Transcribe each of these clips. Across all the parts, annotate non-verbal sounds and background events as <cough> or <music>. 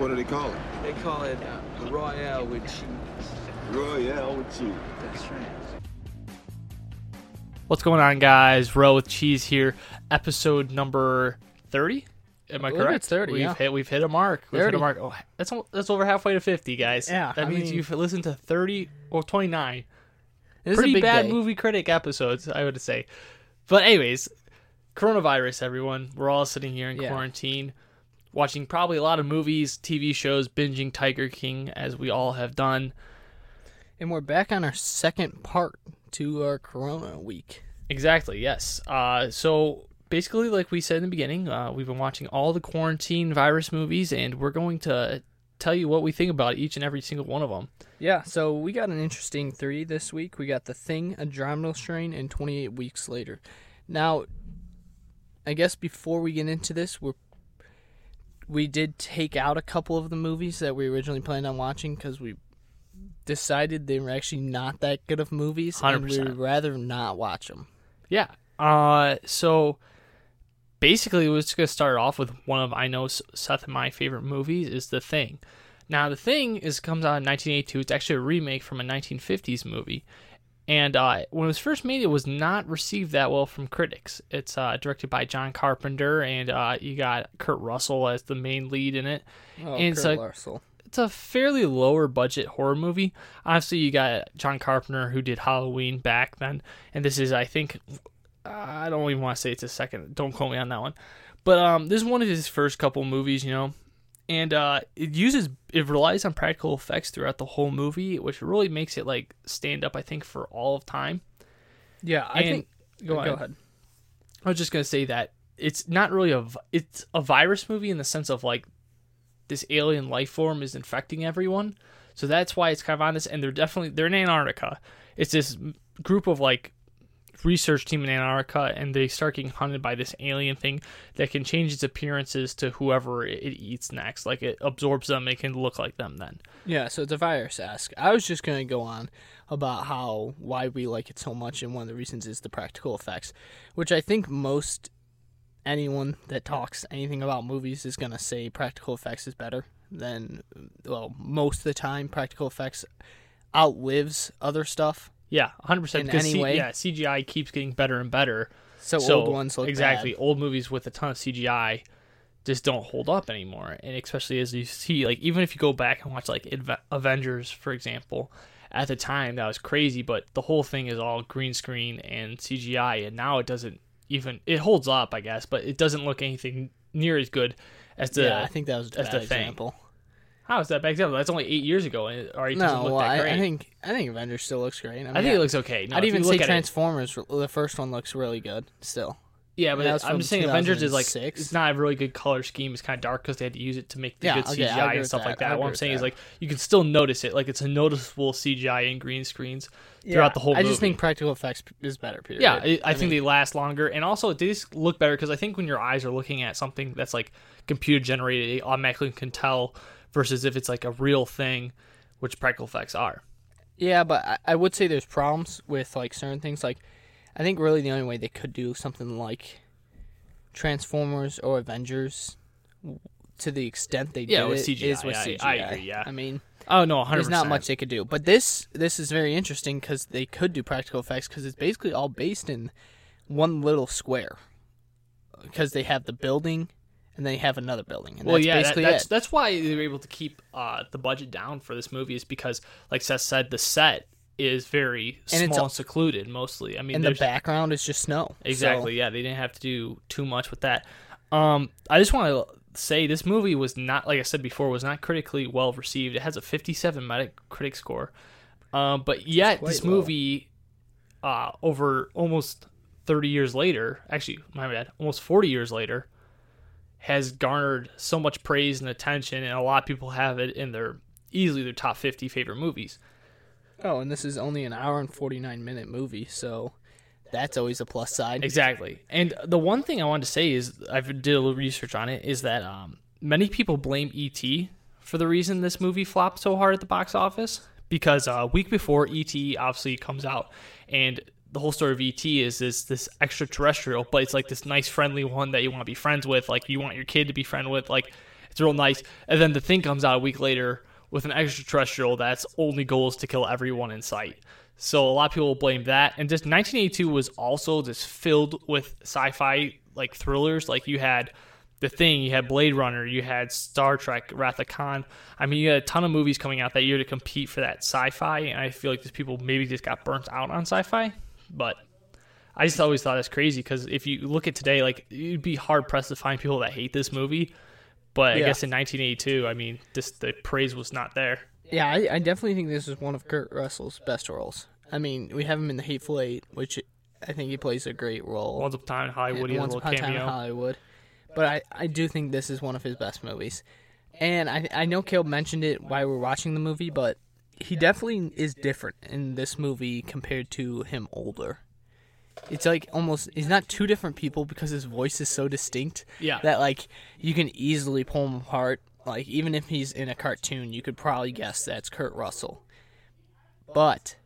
what do they call it? They call it uh, Royale with cheese. Royale with cheese. That's right. What's going on, guys? Royale with Cheese here, episode number thirty. Am I, I correct? it's 30, We've yeah. hit we've hit a mark. We've hit a mark. Oh, that's that's over halfway to fifty, guys. Yeah, that I means mean- you've listened to thirty or twenty nine. This is a Pretty big bad day. movie critic episodes, I would say. But anyways, coronavirus, everyone. We're all sitting here in Yeah. quarantine, watching probably a lot of movies, TV shows, binging Tiger King, as we all have done. And we're back on our second part to our Corona week. Exactly. Yes. Uh, so basically, like we said in the beginning, uh, we've been watching all the quarantine virus movies, and we're going to tell you what we think about each and every single one of them. Yeah, so we got an interesting three this week. We got The Thing, Andromeda Strain, and 28 Weeks Later. Now, I guess before we get into this, we're we did take out a couple of the movies that we originally planned on watching because we decided they were actually not that good of movies, and we would rather not watch them. Yeah. Uh, so basically, we're just gonna start off with one of I know Seth and my favorite movies is The Thing. Now, The Thing is comes out in 1982. It's actually a remake from a 1950s movie. And uh, when it was first made, it was not received that well from critics. It's uh, directed by John Carpenter, and uh, you got Kurt Russell as the main lead in it. Oh, And it's Kurt like- Russell. It's a fairly lower budget horror movie. Obviously, you got John Carpenter who did Halloween back then, and this is, I think, I don't even want to say it's a second. Don't quote me on that one. But um, this is one of his first couple movies, you know, and uh, it uses it relies on practical effects throughout the whole movie, which really makes it like stand up. I think for all of time. Yeah, I And- think. go Go ahead. I was just gonna say that it's not really a it's a virus movie in the sense of like this alien life form is infecting everyone, so that's why it's kind of on this. And they're definitely they're in Antarctica. It's this group of like research team in Antarctica, and they start getting hunted by this alien thing that can change its appearances to whoever it eats next. Like it absorbs them, it can look like them then. Yeah, so it's a virus ask. I was just gonna go on about how why we like it so much, and one of the reasons is the practical effects, which I think most anyone that talks anything about movies is gonna say practical effects is better than well most of the time practical effects outlives other stuff. Yeah, hundred percent. In Because any C- way? yeah, CGI keeps getting better and better. So, old ones look exactly bad. old movies with a ton of CGI just don't hold up anymore, and especially as you see, like even if you go back and watch like Adve- Avengers, for example, at the time that was crazy, but the whole thing is all green screen and CGI, and now it doesn't even it holds up, I guess, but it doesn't look anything near as good as the. yeah, I think that was a bad the thing. How is that back then? That's only eight years ago, and it already doesn't look well, that I, great. I think I think Avengers still looks great. I, mean, I think it looks okay. No, I'd even say at it- Transformers. The first one looks really good still. Yeah, but it- I'm just saying Avengers is like 2006. it's not a really good color scheme. It's kind of dark because they had to use it to make the Yeah, good okay, CGI and stuff like that. I that. What I'm saying is like you can still notice it. Like it's a noticeable CGI and green screens throughout the whole. I just think practical effects is better. Period. Yeah, I, I, think mean, they last longer, and also they just look better because I think when your eyes are looking at something that's like computer generated, they automatically can tell versus if it's like a real thing, which practical effects are. Yeah, but I, I would say there's problems with like certain things. Like, I think really the only way they could do something like Transformers or Avengers, to the extent they Yeah, did with CGI, is with I- CGI. I agree, yeah. I mean, Oh no, 100. there's not much they could do. But this this is very interesting because they could do practical effects because it's basically all based in one little square. Because they have the building, and they have another building, and Well, that's yeah, that- that's it. that's why they were able to keep uh, the budget down for this movie is because, like Seth said, the set is very And it's small a- and secluded mostly. I mean, and the background is just snow. So- exactly, yeah, they didn't have to do too much with that. Um, I just want to say this movie was not, like I said before, was not critically well received. It has a 57 Metacritic score, um, but yet this low. movie, uh, over almost 30 years later, actually, my bad, almost 40 years later, has garnered so much praise and attention, and a lot of people have it in their easily their top 50 favorite movies. Oh, and this is only an hour and 49 minute movie, so that's always a plus side. Exactly. And the one thing I wanted to say is I did a little research on it is that um, many people blame ET for the reason this movie flopped so hard at the box office because a week before ET obviously comes out and the whole story of ET is this this extraterrestrial, but it's like this nice friendly one that you want to be friends with, like you want your kid to be friend with, like It's real nice. And then the thing comes out a week later with an extraterrestrial that's only goal is to kill everyone in sight. So a lot of people blame that. And just 1982 was also just filled with sci-fi like thrillers. Like you had The Thing, you had Blade Runner, you had Star Trek, Wrath of Khan. I mean, you had a ton of movies coming out that year to compete for that sci-fi. And I feel like these people maybe just got burnt out on sci-fi. But I just always thought it's crazy because if you look at today, like you'd be hard pressed to find people that hate this movie. But I guess in 1982, I mean, just the praise was not there. Yeah, I, I definitely think this is one of Kurt Russell's best roles. I mean, we have him in The Hateful Eight, which I think he plays a great role. Once Upon a Time in Hollywood, he Once little Upon a Time in. Hollywood. But I, I do think this is one of his best movies. And I, I know Caleb mentioned it while we were watching the movie, but he definitely is different in this movie compared to him older. It's like almost he's not two different people because his voice is so distinct Yeah. that like you can easily pull him apart. Like even if he's in a cartoon, you could probably guess that's Kurt Russell. But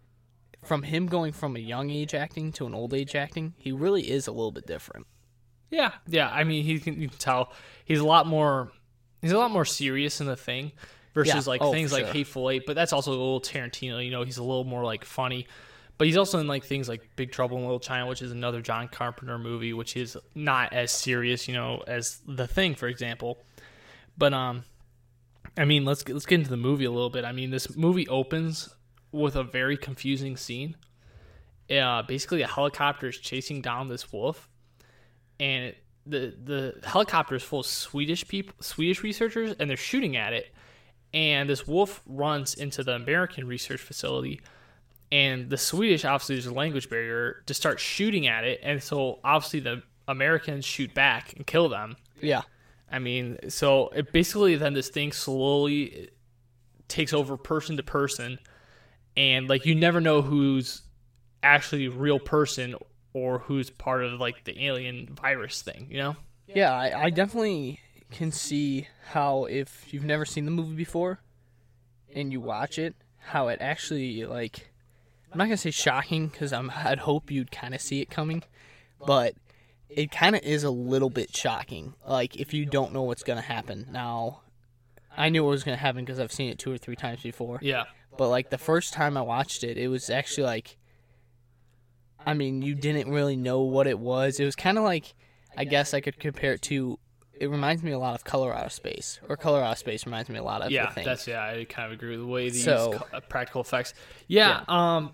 from him going from a young age acting to an old age acting, he really is a little bit different. Yeah, yeah. I mean, he can, you can tell he's a lot more. He's a lot more serious in the thing versus Yeah. like Oh, things like sure. Hateful Eight. But that's also a little Tarantino. You know, he's a little more like funny. But he's also in like things like Big Trouble in Little China, which is another John Carpenter movie, which is not as serious, you know, as The Thing, for example. But um, I mean, let's let's get into the movie a little bit. I mean, this movie opens with a very confusing scene. Uh, basically, a helicopter is chasing down this wolf, and the the helicopter is full of Swedish people, Swedish researchers, and they're shooting at it. And this wolf runs into the American research facility, and the Swedish obviously there's a language barrier to start shooting at it, and so obviously the Americans shoot back and kill them. Yeah. I mean, so it basically then this thing slowly takes over person to person, and like you never know who's actually a real person or who's part of like the alien virus thing, you know? Yeah, I, I definitely can see how if you've never seen the movie before and you watch it, how it actually like I'm not gonna say shocking because I'm I'd hope you'd kind of see it coming, but it kind of is a little bit shocking. Like if you don't know what's gonna happen. Now, I knew what was gonna happen because I've seen it two or three times before. Yeah. But like the first time I watched it, it was actually like, I mean, you didn't really know what it was. It was kind of like, I guess I could compare it to. It reminds me a lot of Color Out of Space, or Color Out of Space reminds me a lot of yeah, that's yeah. I kind of agree with the way they So- uh, practical effects. Yeah, um,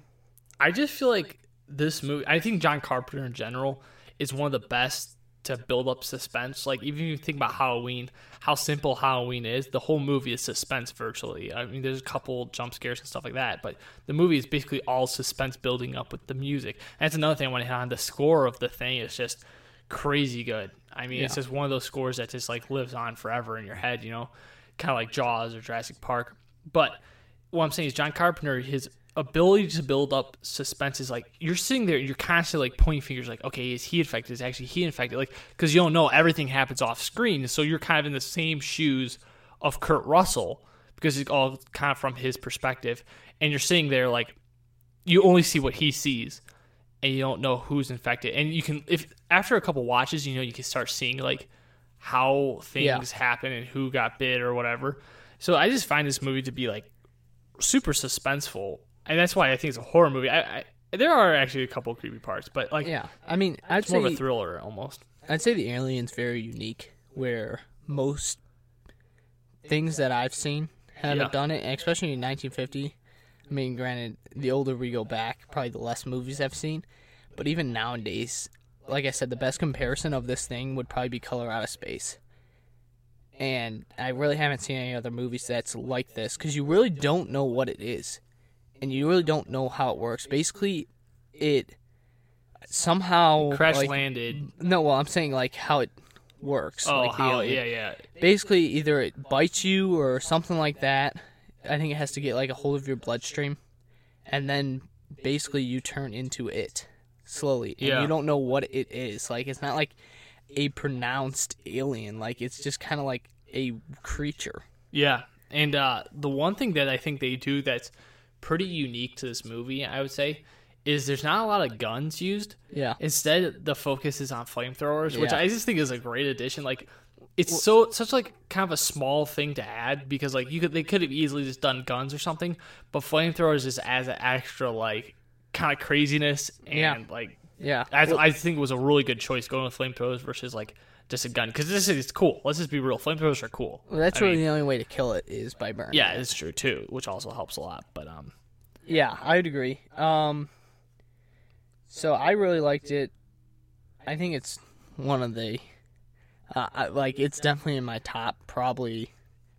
I just feel like this movie. I think John Carpenter in general is one of the best to build up suspense. Like even if you think about Halloween, how simple Halloween is, the whole movie is suspense virtually. I mean, there's a couple jump scares and stuff like that, but the movie is basically all suspense building up with the music. And that's another thing I want to hit on. The score of the thing is just crazy good. I mean, it's just one of those scores that just like lives on forever in your head, you know, kind of like Jaws or Jurassic Park. But what I'm saying is John Carpenter, his ability to build up suspense is like you're sitting there, and you're constantly like pointing fingers, like, okay, is he infected? Is actually he infected? Like, because you don't know everything happens off screen, so you're kind of in the same shoes of Kurt Russell because it's all kind of from his perspective, and you're sitting there like you only see what he sees and you don't know who's infected. And you can, if after a couple watches, you know, you can start seeing like how things Yeah. happen and who got bit or whatever. So I just find this movie to be like super suspenseful, and that's why I think it's a horror movie. I, I there are actually a couple creepy parts, but like yeah. I mean, I'd it's more of a thriller almost. I'd say the alien's very unique, where most things that I've seen haven't Yeah. done it, especially in 1950. I mean, granted, the older we go back, probably the less movies I've seen, but even nowadays, like I said, the best comparison of this thing would probably be Color Out of Space. And I really haven't seen any other movies that's like this because you really don't know what it is, and you really don't know how it works. Basically, it somehow Crash like, landed. no, well, I'm saying like how it works. Oh, like how? alien. Yeah, yeah. Basically, either it bites you or something like that. I think it has to get like a hold of your bloodstream, and then basically you turn into it slowly, and Yeah. you don't know what it is. Like it's not like a pronounced alien. Like it's just kind of like a creature. Yeah, and uh, the one thing that I think they do that's pretty unique to this movie, I would say, is there's not a lot of guns used. Yeah. Instead, the focus is on flamethrowers, which I just think is a great addition. Like, it's so such like kind of a small thing to add because like you could they could have easily just done guns or something, but flamethrowers just adds an extra like kind of craziness and Yeah. like Yeah. I, Well, I think it was a really good choice going with flamethrowers versus like just a gun because this is cool. Let's just be real, flamethrowers are cool. well, that's I really mean, the only way to kill it is by burning. yeah, it's true too, which also helps a lot. But um, Yeah, I'd agree. Um, so I really liked it. I think it's one of the, uh, I, like, it's definitely in my top probably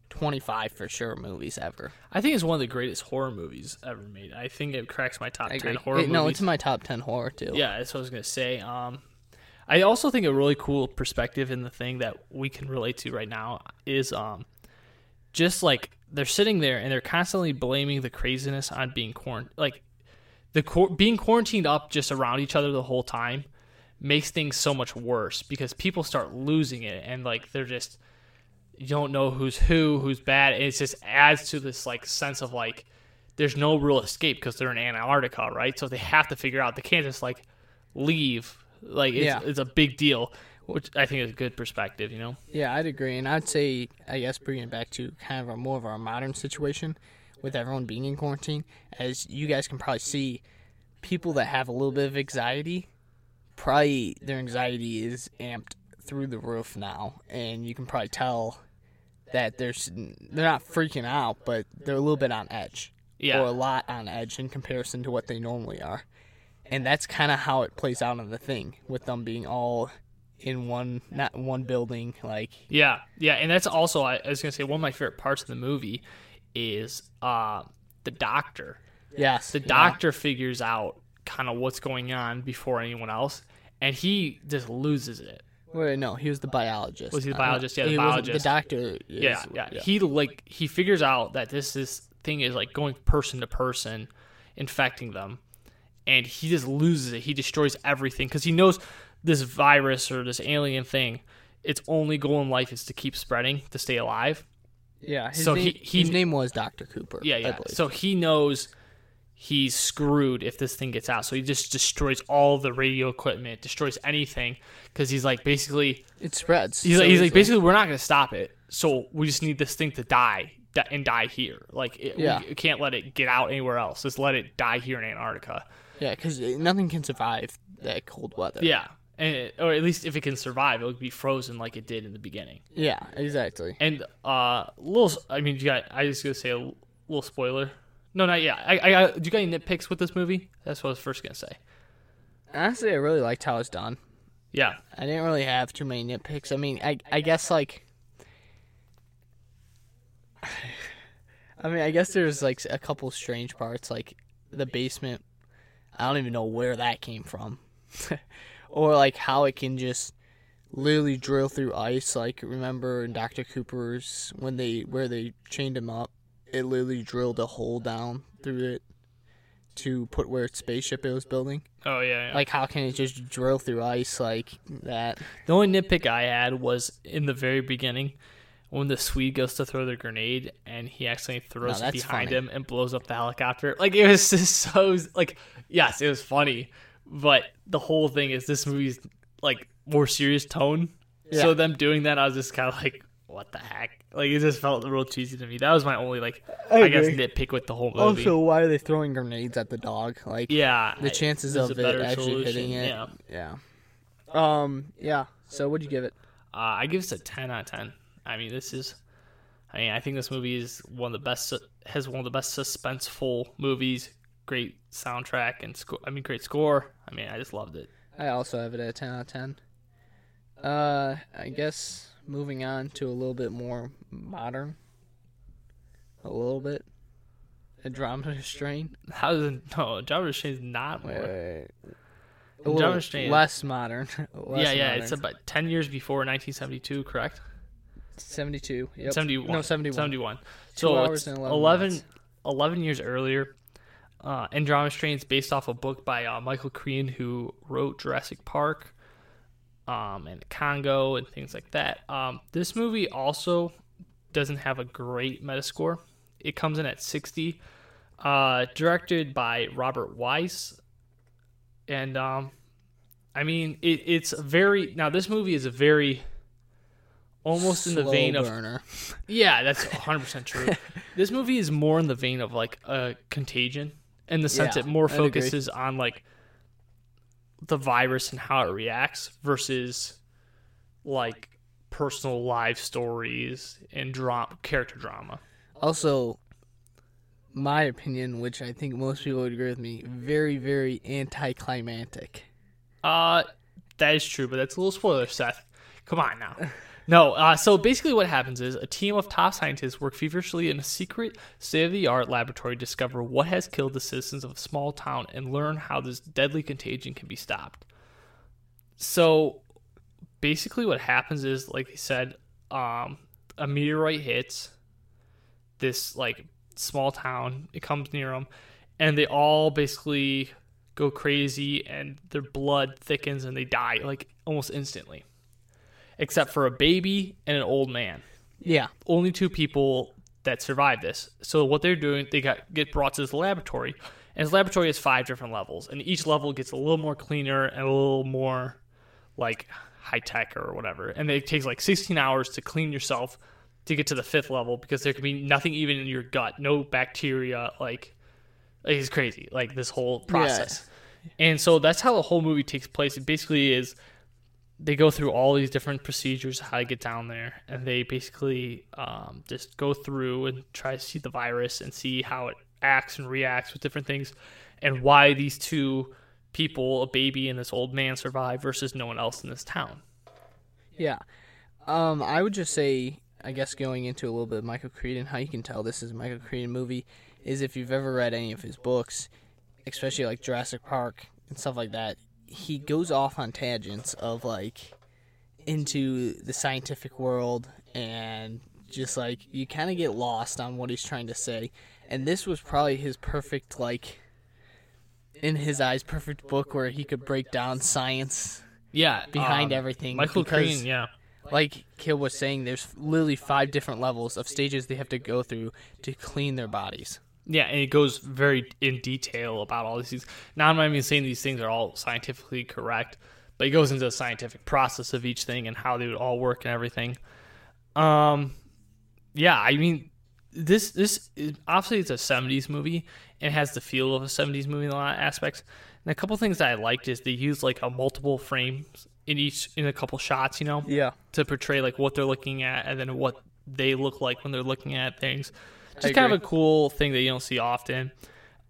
twenty-five for sure movies ever. I think it's one of the greatest horror movies ever made. I think it cracks my top ten horror It- movies. no, it's in my top ten horror too. Yeah, that's what I was gonna say. Um, I also think a really cool perspective in the thing that we can relate to right now is um, just like they're sitting there and they're constantly blaming the craziness on being quarant like the quar- being quarantined up just around each other the whole time makes things so much worse because people start losing it and like they're just you don't know who's who, who's bad. And it just adds to this like sense of like there's no real escape because they're in Antarctica, right? So they have to figure out they can't just like leave. Like it's, Yeah. it's a big deal, which I think is a good perspective. You know? Yeah, I'd agree, and I'd say, I guess, bringing it back to kind of a more of our modern situation with everyone being in quarantine, as you guys can probably see, people that have a little bit of anxiety, probably their anxiety is amped through the roof now, and you can probably tell that there's they're not freaking out, but they're a little bit on edge, Yeah. or a lot on edge in comparison to what they normally are, and that's kind of how it plays out in the thing with them being all in one not one building like Yeah, yeah, and that's also I, was gonna say one of my favorite parts of the movie is uh the doctor. yes The yeah. doctor figures out kind of what's going on before anyone else, and he just loses it. Wait, no he was the biologist Was he the Uh, biologist? Yeah, the he biologist. the doctor is, yeah, yeah, He like he figures out that this this thing is like going person to person, infecting them, and he just loses it. He destroys everything because he knows this virus or this alien thing. Its only goal in life is to keep spreading, to stay alive. yeah his, So name, he- he- his name was Dr. Cooper Yeah, yeah. believe. So he knows he's screwed if this thing gets out. So he just destroys all the radio equipment, destroys anything because he's like basically it spreads he's so like, he's like basically we're not going to stop it. So we just need this thing to die and die here. Like it, Yeah. we can't let it get out anywhere else. Just let it die here in Antarctica. yeah because nothing can survive that cold weather Yeah. And it, or at least if it can survive, it would be frozen like it did in the beginning. yeah exactly And uh, little, I mean, you got. I just gonna say a little spoiler. No, not yet. I, I, got- do you got any nitpicks with this movie? That's what I was first gonna say. honestly I really liked how it's done Yeah, I didn't really have too many nitpicks I mean I I guess like <sighs> I mean, I guess there's like a couple strange parts, like the basement. I don't even know where that came from, <laughs> or like how it can just literally drill through ice. Like remember in Doctor Cooper's when they where they chained him up, it literally drilled a hole down through it to put where its spaceship it was building. Oh yeah, yeah. Like how can it just drill through ice like that? the only nitpick I had was in the very beginning when the Swede goes to throw the grenade and he accidentally throws No, it behind funny. him and blows up the helicopter. Like it was <laughs> just so like yes, it was funny, but the whole thing is this movie's like more serious tone. So them doing that, I was just kind of like, what the heck? Like it just felt real cheesy to me. That was my only like I I, guess nitpick with the whole movie. Also, why are they throwing grenades at the dog? Like yeah, the chances of it actually solution, hitting it. Yeah, Yeah. Um. Yeah. So, what'd you give it? uh, I give this a ten out of ten. I mean, this is. I mean, I think this movie is one of the best. Has one of the best suspenseful movies. Great soundtrack and score. I mean, great score. I mean, I just loved it. I also have it at ten out of ten. Uh, I guess moving on to a little bit more modern. A little bit. Andromeda <laughs> Strain. How does it, no? strain is not more. Wait, wait, wait. A little less modern. <laughs> Less yeah, yeah. modern. It's about ten years before 1972, correct? seventy-two. Yep. 71. No, seventy-one. 71. Two So hours it's and 11 11, 11 years earlier. Uh, Andromeda Strain is based off a book by uh, Michael Crichton, who wrote Jurassic Park um, and Congo and things like that. Um, this movie also doesn't have a great Metascore. It comes in at 60. Uh, directed by Robert Wise. And, um, I mean, it, it's very. Now, this movie is a very almost in the Slow vein of burner. <laughs> yeah, that's 100% true. <laughs> this movie is more in the vein of like a contagion in the sense Yeah, it more I'd agree. focuses on like the virus and how it reacts versus like personal life stories and drama character drama. Also, my opinion, which I think most people would agree with me, very, very anticlimactic. Uh that is true, but that's a little spoiler, Seth. Come on now. <laughs> No, uh, so basically what happens is a team of top scientists work feverishly in a secret, state-of-the-art laboratory to discover what has killed the citizens of a small town and learn how this deadly contagion can be stopped. So basically what happens is, like they said, um, a meteorite hits this like small town. It comes near them, and they all basically go crazy, and their blood thickens, and they die like almost instantly, except for a baby and an old man. Yeah. Only two people that survive this. So what they're doing, they got get brought to this laboratory, and this laboratory has five different levels, and each level gets a little more cleaner and a little more like high tech or whatever. And it takes like 16 hours to clean yourself to get to the fifth level because there can be nothing even in your gut, no bacteria. Like, like it's crazy. Like this whole process. And so that's how the whole movie takes place. It basically is they go through all these different procedures how to get down there, and they basically um, just go through and try to see the virus and see how it acts and reacts with different things, and why these two people, a baby and this old man, survive versus no one else in this town. Yeah. Um, I would just say, I guess going into a little bit of Michael Crichton, how you can tell this is a Michael Crichton movie is if you've ever read any of his books, especially like Jurassic Park and stuff like that, he goes off on tangents of like into the scientific world and just like you kind of get lost on what he's trying to say. And this was probably his perfect like in his eyes perfect book where he could break down science Yeah, behind um, everything. Michael because- Crichton, yeah. like Kill was saying, there's literally five different levels of stages they have to go through to clean their bodies. Yeah, and it goes very in detail about all these things. Now, I'm not even saying these things are all scientifically correct, but it goes into the scientific process of each thing and how they would all work and everything. Um, yeah, I mean, this this is, obviously it's a '70s movie and has the feel of a '70s movie in a lot of aspects. And a couple things that I liked is they use like a multiple frames in each in a couple shots, you know, Yeah. to portray like what they're looking at and then what they look like when they're looking at things. Just kind of a cool thing that you don't see often.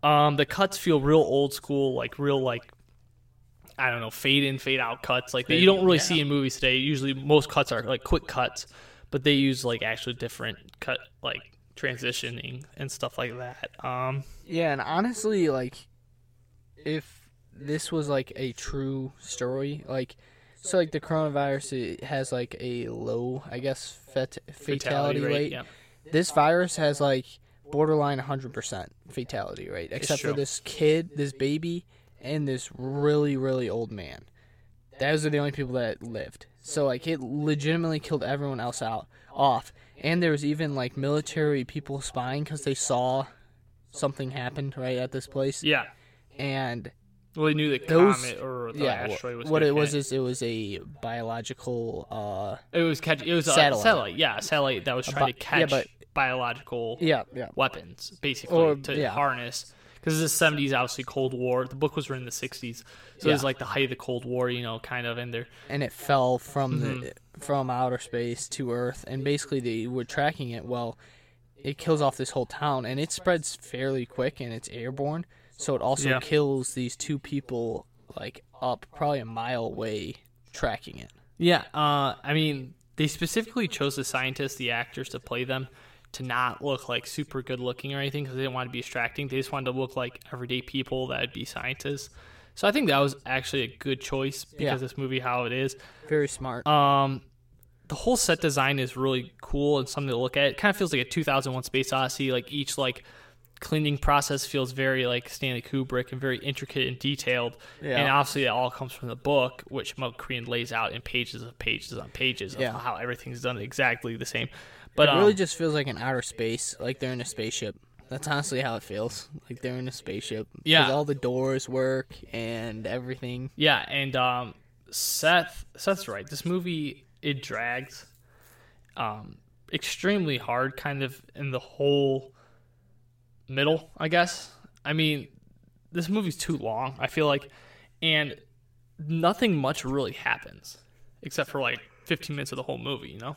Um, the cuts feel real old school, like real like I don't know, fade in, fade out cuts, like that you don't really see in movies today. Usually, most cuts are like quick cuts, but they use like actually different cut, like transitioning and stuff like that. Um, Yeah, and honestly, like, if this was like a true story, like, so like the coronavirus it has like a low, I guess, fat- fatality, rate. yeah. This virus has like borderline 100% fatality rate, except for this kid, this baby, and this really, really old man. Those are the only people that lived. So like it legitimately killed everyone else out off. And there was even like military people spying because they saw something happened right at this place. Yeah. And Well, they knew the Those- comet or the yeah, asteroid was what it was is it was a biological. uh It was catch. It was a Satellite. satellite. Yeah, a satellite that was trying bi- to catch yeah, but- biological Yeah, yeah. weapons, basically, Or- to yeah. harness. Because it's the '70s, obviously, Cold War. The book was written in the '60s, so it was like the height of the Cold War, you know, kind of. And they're and it fell from Mm-hmm. the from outer space to Earth, and basically they were tracking it. Well, it kills off this whole town, and it spreads fairly quick, and it's airborne, so it also Yeah. kills these two people like up probably a mile away, tracking it. Yeah, uh, I mean, they specifically chose the scientists, the actors, to play them to not look like super good looking or anything because they didn't want to be distracting. They just wanted to look like everyday people that would be scientists. So I think that was actually a good choice because Yeah. this movie, how it is. Very smart. Um, the whole set design is really cool and something to look at. It kind of feels like a 2001 Space Odyssey. Like each like cleaning process feels very like Stanley Kubrick and very intricate and detailed. Yeah. And obviously, it all comes from the book, which Mo Korean lays out in pages of pages on pages of Yeah. how everything's done exactly the same. But it um, really just feels like an outer space, like they're in a spaceship. That's honestly how it feels. Like they're in a spaceship. Yeah. all the doors work and everything. Yeah, and um, Seth Seth's right. This movie it drags, um, extremely hard, kind of in the whole middle, I guess. I mean, this movie's too long, I feel like, and nothing much really happens except for like 15 minutes of the whole movie, you know?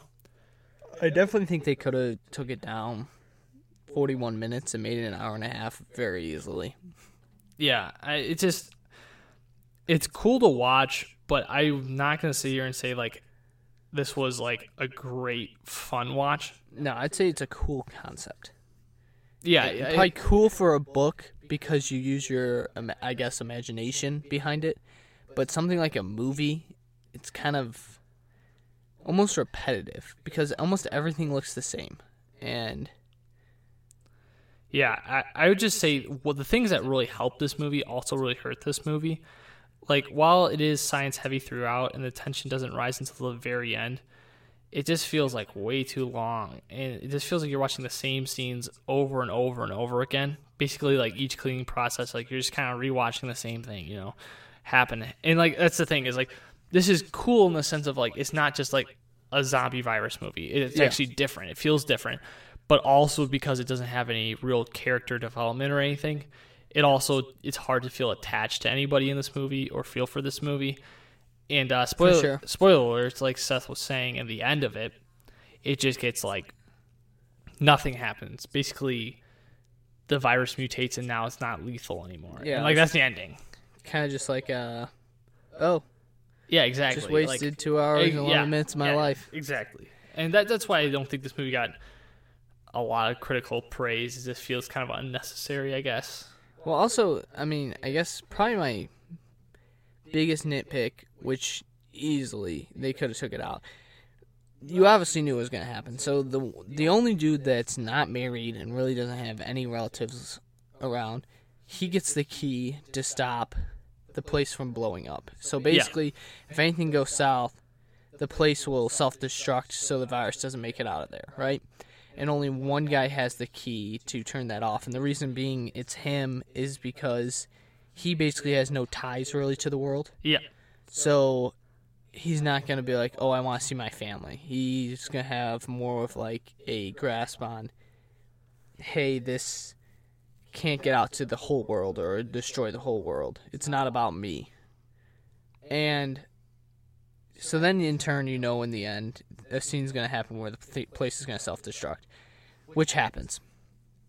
I definitely think they could have took it down 41 minutes and made it an hour and a half very easily. Yeah, I, it's just it's cool to watch, but I'm not gonna sit here and say like this was like a great fun watch. No, I'd say it's a cool concept. Yeah, It- probably cool for a book because you use your, I guess, imagination behind it. But something like a movie, it's kind of almost repetitive because almost everything looks the same. And Yeah, I, I would just say well, the things that really helped this movie also really hurt this movie. Like while it is science heavy throughout and the tension doesn't rise until the very end, it just feels like way too long, and it just feels like you're watching the same scenes over and over and over again. Basically, like each cleaning process, like you're just kind of rewatching the same thing, you know, happen. And like that's the thing is like this is cool in the sense of like it's not just like a zombie virus movie. It's Yeah. actually different. It feels different but also because it doesn't have any real character development or anything it also it's hard to feel attached to anybody in this movie or feel for this movie and uh spoiler sure. spoiler alerts like seth was saying in the end of it it just gets like nothing happens basically the virus mutates and now it's not lethal anymore Yeah, and, like that's the ending kind of just like, uh, oh, yeah exactly just Like, wasted two hours and 11 yeah, minutes of my yeah, life. Exactly. And that that's why I don't think this movie got a lot of critical praise. It just feels kind of unnecessary, I guess. Well, also, I mean, I guess probably my biggest nitpick, which easily they could have took it out. You obviously knew it was going to happen. So the the only dude that's not married and really doesn't have any relatives around, he gets the key to stop the place from blowing up. So basically, if anything goes south, the place will self-destruct so the virus doesn't make it out of there, right? and only one guy has the key to turn that off. And the reason being it's him is because he basically has no ties really to the world. Yeah. So he's not going to be like, "Oh, I want to see my family." He's going to have more of like a grasp on hey, this can't get out to the whole world or destroy the whole world. It's not about me. And so then in turn you know in the end a scene's going to happen where the place is going to self-destruct which happens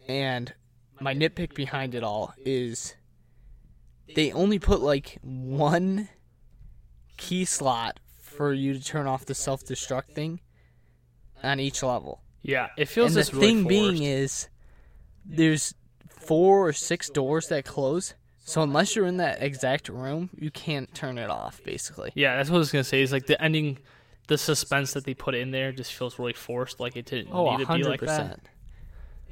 and my nitpick behind it all is they only put like one key slot for you to turn off the self-destruct thing on each level Yeah. It feels and the really thing being is there's four or six doors that close so unless you're in that exact room you can't turn it off basically Yeah, that's what I was gonna say. Is like the ending, the suspense that they put in there just feels really forced. Like it didn't Oh, need to be like that. 100%.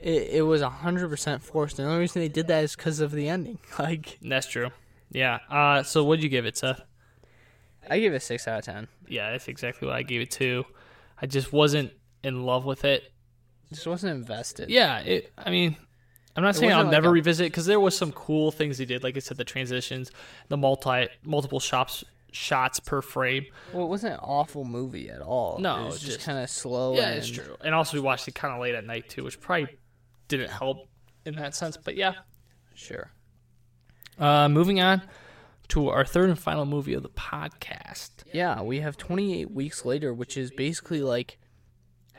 It, it was 100% forced. And the only reason they did that is because of the ending. <laughs> Like, That's true. Yeah. Uh. So what'd you give it, Seth? I gave it a 6 out of 10. Yeah, that's exactly what I gave it to. I just wasn't in love with it. Just wasn't invested. Yeah. It. I mean. I'm not saying I'll like never a- revisit because there was some cool things he did. Like I said, the transitions, the multi multiple shops shots per frame. Well, it wasn't an awful movie at all. No, it was just, just- kind of slow. Yeah, and, it's true. And also, we watched it kind of late at night too, which probably didn't help in that sense. But yeah. Sure. Uh, moving on to our third and final movie of the podcast. Yeah, we have 28 weeks later, which is basically like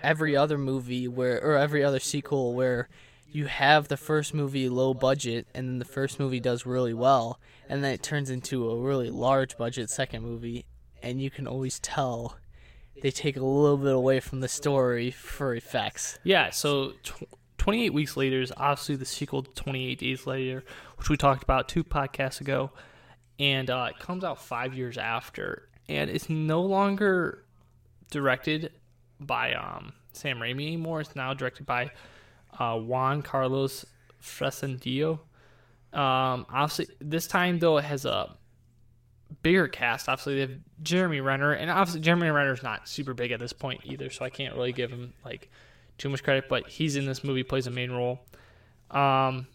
every other movie where, or every other sequel where you have the first movie low budget and then the first movie does really well, and then it turns into a really large budget second movie, and you can always tell they take a little bit away from the story for effects. Yeah, so tw- 28 weeks later is obviously the sequel to 28 Days Later, which we talked about two podcasts ago, and uh, it comes out five years after, and it's no longer directed by um, Sam Raimi anymore. It's now directed by uh, Juan Carlos Fresnadillo. Um, obviously, this time though it has a bigger cast. Obviously, they have Jeremy Renner, and obviously Jeremy Renner's not super big at this point either, so I can't really give him like too much credit. But he's in this movie, plays a main role. Um,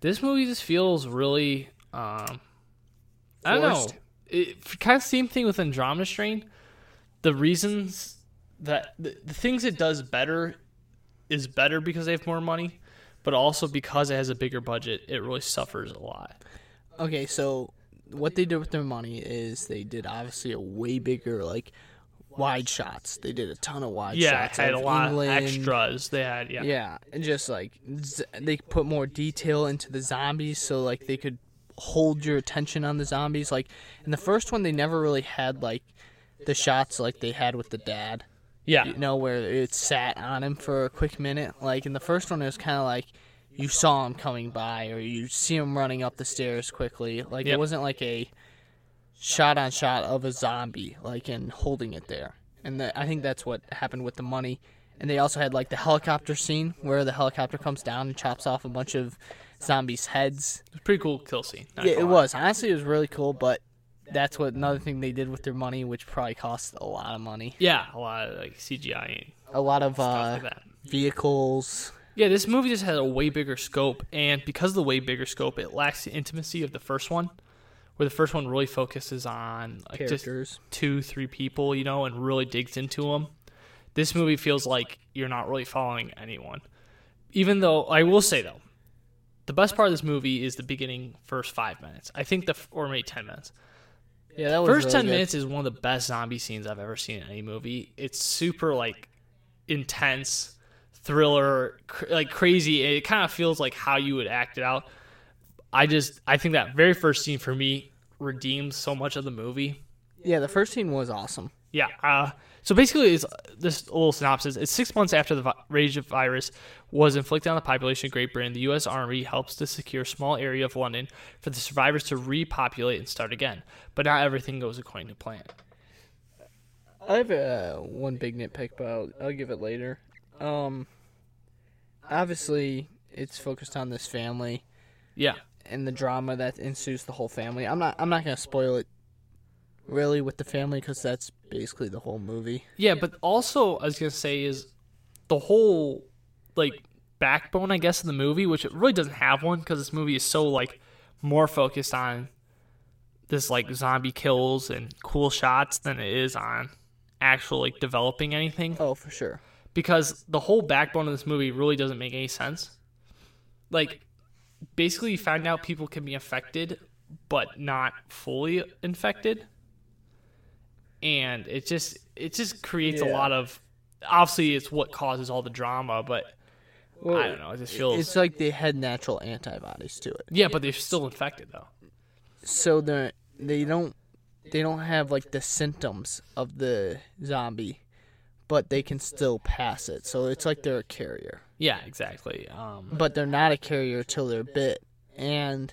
this movie just feels really, um, I don't know. It kind of same thing with Andromeda Strain. The reasons that the, the things it does better is better because they have more money, but also because it has a bigger budget, it really suffers a lot. Okay, so what they did with their money is they did obviously a way bigger like wide shots. They did a ton of wide Yeah, shots. it had a lot England. of extras. They had yeah. Yeah, and just like z- they put more detail into the zombies, so like they could hold your attention on the zombies. Like in the first one, they never really had like the shots like they had with the dad. Yeah. You know, where it sat on him for a quick minute. Like in the first one, it was kind of like you saw him coming by, or you see him running up the stairs quickly. Like Yep. it wasn't like a shot on shot of a zombie, like in holding it there. And the, I think that's what happened with the money. And they also had like the helicopter scene where the helicopter comes down and chops off a bunch of zombies' heads. It was a pretty cool kill scene. not Yeah, it was. Honestly, it was really cool, but that's what another thing they did with their money, which probably cost a lot of money. Yeah, a lot of like CGI A lot of uh, like vehicles. Yeah, this movie just has a way bigger scope, and because of the way bigger scope, it lacks the intimacy of the first one, where the first one really focuses on like just Characters. two, three people, you know, and really digs into them. This movie feels like you're not really following anyone. Even though I will say though, the best part of this movie is the beginning first five minutes. I think the or maybe ten minutes. Yeah, that was First really ten good. minutes is one of the best zombie scenes I've ever seen in any movie. It's super like intense, thriller, cr- like crazy. It kind of feels like how you would act it out. I just I think that very first scene for me redeems so much of the movie. Yeah, the first scene was awesome. Yeah. Uh, so basically, it's this little synopsis. It's six months after the vi- rage of virus was inflicted on the population of Great Britain. The U.S. Army helps to secure a small area of London for the survivors to repopulate and start again. But not everything goes according to plan. I have uh, one big nitpick, but I'll, I'll give it later. Um, obviously, it's focused on this family Yeah. and the drama that ensues the whole family. I'm not. I'm not gonna spoil it really with the family because that's basically the whole movie. Yeah, but also I was gonna say is the whole like backbone, I guess, of the movie, which it really doesn't have one because this movie is so like more focused on this like zombie kills and cool shots than it is on actual like developing anything. Oh, for sure. Because the whole backbone of this movie really doesn't make any sense. Like, basically, you find out people can be infected, but not fully infected, and it just it just creates a lot of. Obviously, it's what causes all the drama, but Well, I don't know. It just feels It's like they had natural antibodies to it, yeah, but they're still infected though. so they they don't they don't have like the symptoms of the zombie, but they can still pass it. So it's like they're a carrier. Yeah, exactly. Um, but they're not a carrier till they're bit. And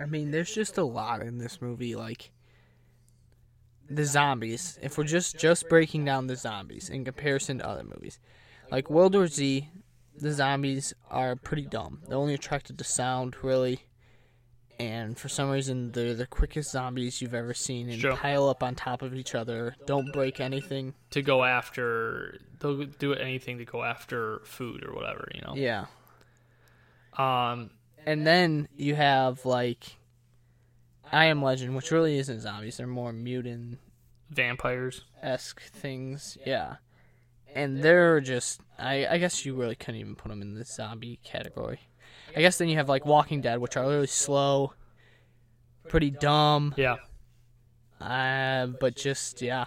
I mean, there's just a lot in this movie. Like the zombies. If we're just just breaking down the zombies in comparison to other movies, like World War Z, the zombies are pretty dumb. They're only attracted to sound, really. And for some reason, they're the quickest zombies you've ever seen, and Sure. pile up on top of each other. Don't break anything. to go after, they'll do anything to go after food or whatever, you know. Yeah. Um, And then you have like I Am Legend, which really isn't zombies; they're more mutant vampires. esque things. Yeah, and they're just I I guess you really couldn't even put them in the zombie category. I guess then you have like Walking Dead, which are really slow, pretty dumb, Yeah. uh, but just yeah,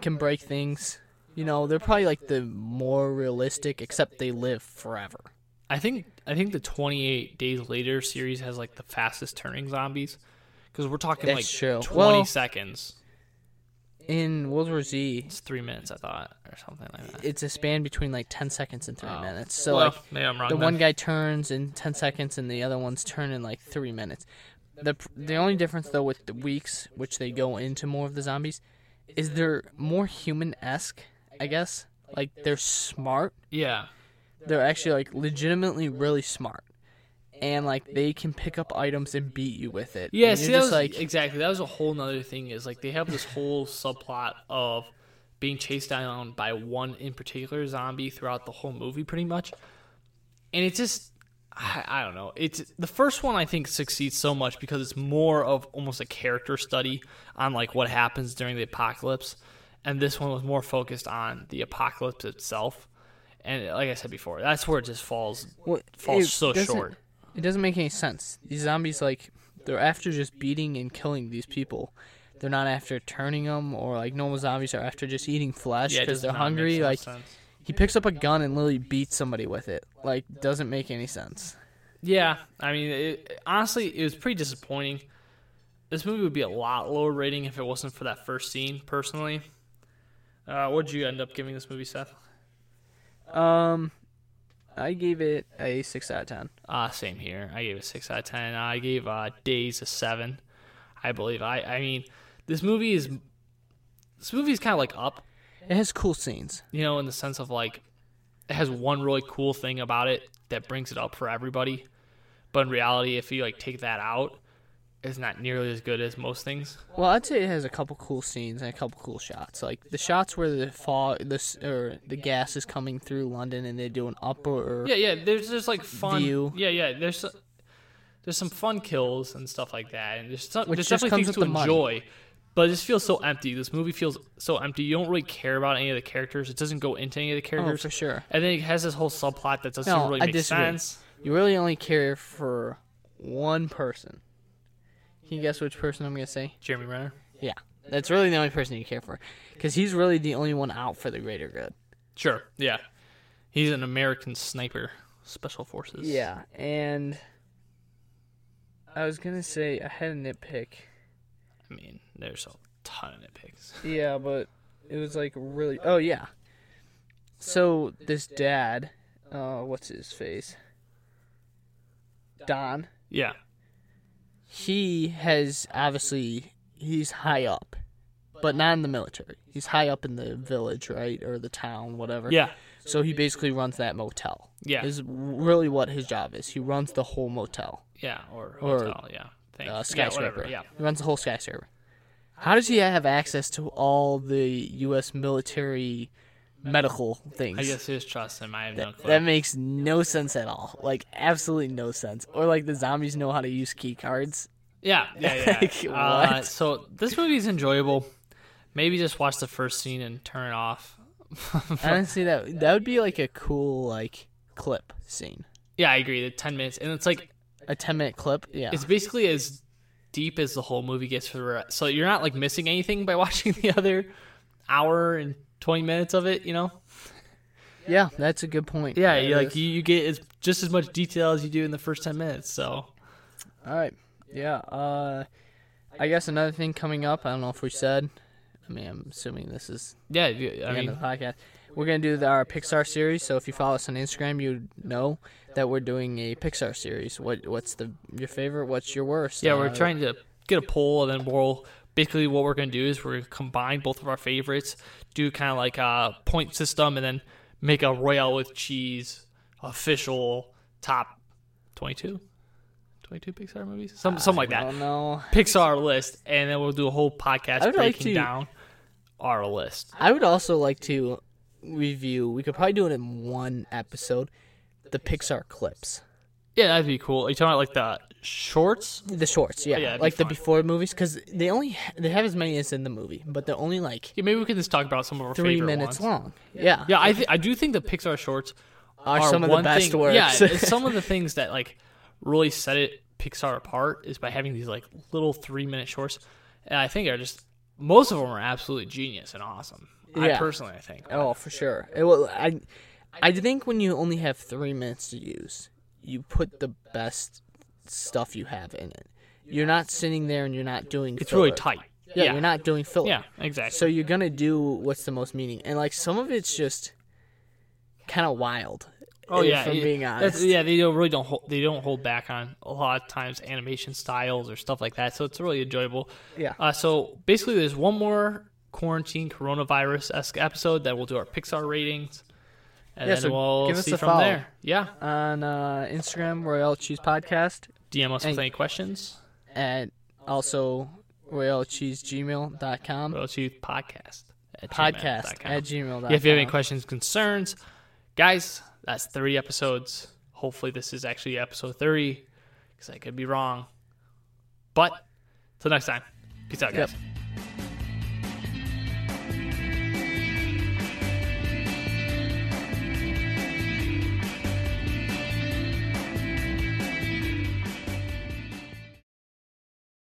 can break things. You know, they're probably like the more realistic, except they live forever. I think I think the 28 Days Later series has like the fastest turning zombies because we're talking That's like true. 20 Well- seconds. In World War Z, It's three minutes, I thought, or something like that. it's a span between like 10 seconds and 3 Oh. minutes. So well, like maybe I'm wrong. the then. one guy turns in 10 seconds and the other ones turn in like 3 minutes. The the only difference though with the weeks which they go into more of the zombies is they're more human-esque, I guess. Like they're smart. yeah, They're actually like legitimately really smart. And like they can pick up items and beat you with it. yeah. See, just was like exactly that was a whole nother thing. Is like they have this whole subplot of being chased down by one in particular zombie throughout the whole movie, pretty much. And it just, I, I don't know. It's the first one I think succeeds so much because it's more of almost a character study on like what happens during the apocalypse, and this one was more focused on the apocalypse itself. And like I said before, that's where it just falls Well, falls so short. It doesn't make any sense. These zombies, like, they're after just beating and killing these people. They're not after turning them, or like normal zombies are after just eating flesh because does they're hungry. Like, sense. he picks up a gun and literally beats somebody with it. Like, doesn't make any sense. Yeah, I mean, it, honestly, it was pretty disappointing. This movie would be a lot lower rating if it wasn't for that first scene. Personally, uh, what'd you end up giving this movie, Seth? Um, I gave it a six out of ten. Uh, same here. I gave it six out of ten. I gave uh, Days a seven. I believe. I. I mean, this movie is. This movie is kind of like Up, It has cool scenes. you know, in the sense of like, it has one really cool thing about it that brings it up for everybody. But in reality, if you like take that out, it's not nearly as good as most things. Well, I'd say it has a couple cool scenes and a couple cool shots. Like the shots where the fog, this or the gas is coming through London and they do an upper. Yeah, yeah. There's just like fun. View. Yeah, yeah. There's there's some fun kills and stuff like that, and there's, some, Which there's definitely comes things to with the money. But it just feels so empty. This movie feels so empty. You don't really care about any of the characters. It doesn't go into any of the characters. oh characters. for sure. And then it has this whole subplot that doesn't No, really I make disagree. sense. You really only care for one person. Can you guess which person I'm gonna say? Jeremy Renner. Yeah, that's really the only person you care for, because he's really the only one out for the greater good. Sure. Yeah. He's an American sniper, special forces. Yeah, and I was gonna say I had a nitpick. I mean, there's a ton of nitpicks. <laughs> Yeah, but it was like really. Oh yeah. So this dad, uh, what's his face? Don. Yeah. He has obviously he's high up, but not in the military. He's high up in the village, right, or the town, whatever. Yeah. So he basically runs that motel. Yeah. Is really what his job is. He runs the whole motel. Yeah. Or Or, yeah. Thanks. uh, yeah, skyscraper. whatever. Yeah. He runs the whole skyscraper. How does he have access to all the U.S. military medical things? I guess his trust him. I have no clue. that makes no sense at all. Like absolutely no sense. Or like the zombies know how to use key cards. Yeah, yeah, yeah. <laughs> Like, uh, so this movie is enjoyable. Maybe just watch the first scene and turn it off. <laughs> Honestly, that that would be like a cool like clip scene. Yeah, I agree. The ten minutes, and it's like A ten minute clip. Yeah. it's basically as deep as the whole movie gets for the rest. So you're not like missing anything by <laughs> watching the other hour and twenty minutes of it. You know? yeah, that's a good point. Yeah, you like you, you get as, just as much detail as you do in the first ten minutes. So All right. Yeah. Uh, I guess another thing coming up. I don't know if we said. I mean, I'm assuming this is yeah, you- the I end of the podcast. We're gonna do the, our Pixar series. So if you follow us on Instagram, you know that we're doing a Pixar series. What What's the your favorite? What's your worst? yeah, we're Uh, trying to get a poll, and then we'll basically what we're gonna do is we're gonna combine both of our favorites, do kind of like a point system, and then make a Royale with cheese official top 22, 22 Pixar movies, some ah, something like I that. don't know. Pixar list, and then we'll do a whole podcast would like breaking to- down our list. I would also like to review. We could probably do it in one episode. The Pixar clips, Yeah, that'd be cool. Are you talking about like the shorts? the shorts, yeah, Yeah, that'd be like the fun. before movies, because they only they have as many as in the movie, but they're only like Yeah, maybe we can just talk about some of our three favorite minutes ones. long. Yeah, Yeah, I th- I do think the Pixar shorts are, are some of the best thing, works. Yeah, some of the things that like really set it Pixar apart is by having these like little three minute shorts, and I think are just most of them are absolutely genius and awesome. I Yeah. personally, I think. Oh, for sure. It, well, I, I think when you only have three minutes to use, you put the best stuff you have in it. You're not sitting there and you're not doing. It's really tight. Yeah, yeah. you're not doing filler. Yeah, exactly. So you're gonna do what's the most meaning, and like some of it's just kind of wild. oh if yeah, I'm it- being that's- honest. yeah, they don't really don't hold, they don't hold back on a lot of times animation styles or stuff like that. So it's really enjoyable. Yeah. Uh, so basically, there's one more quarantine coronavirus esque episode that we'll do our Pixar ratings, and Yeah, then so we'll give us see a from follow. there. Yeah, On uh, Instagram, Royal Cheese Podcast, DM us with any questions. and also royalcheesegmail.com. Royal Cheese Podcast. At Podcast gmail.com. at gmail.com. Yeah, if you have any questions, concerns, guys, that's three episodes. Hopefully, this is actually episode 30 because I could be wrong. But till next time, peace out, guys. Yep.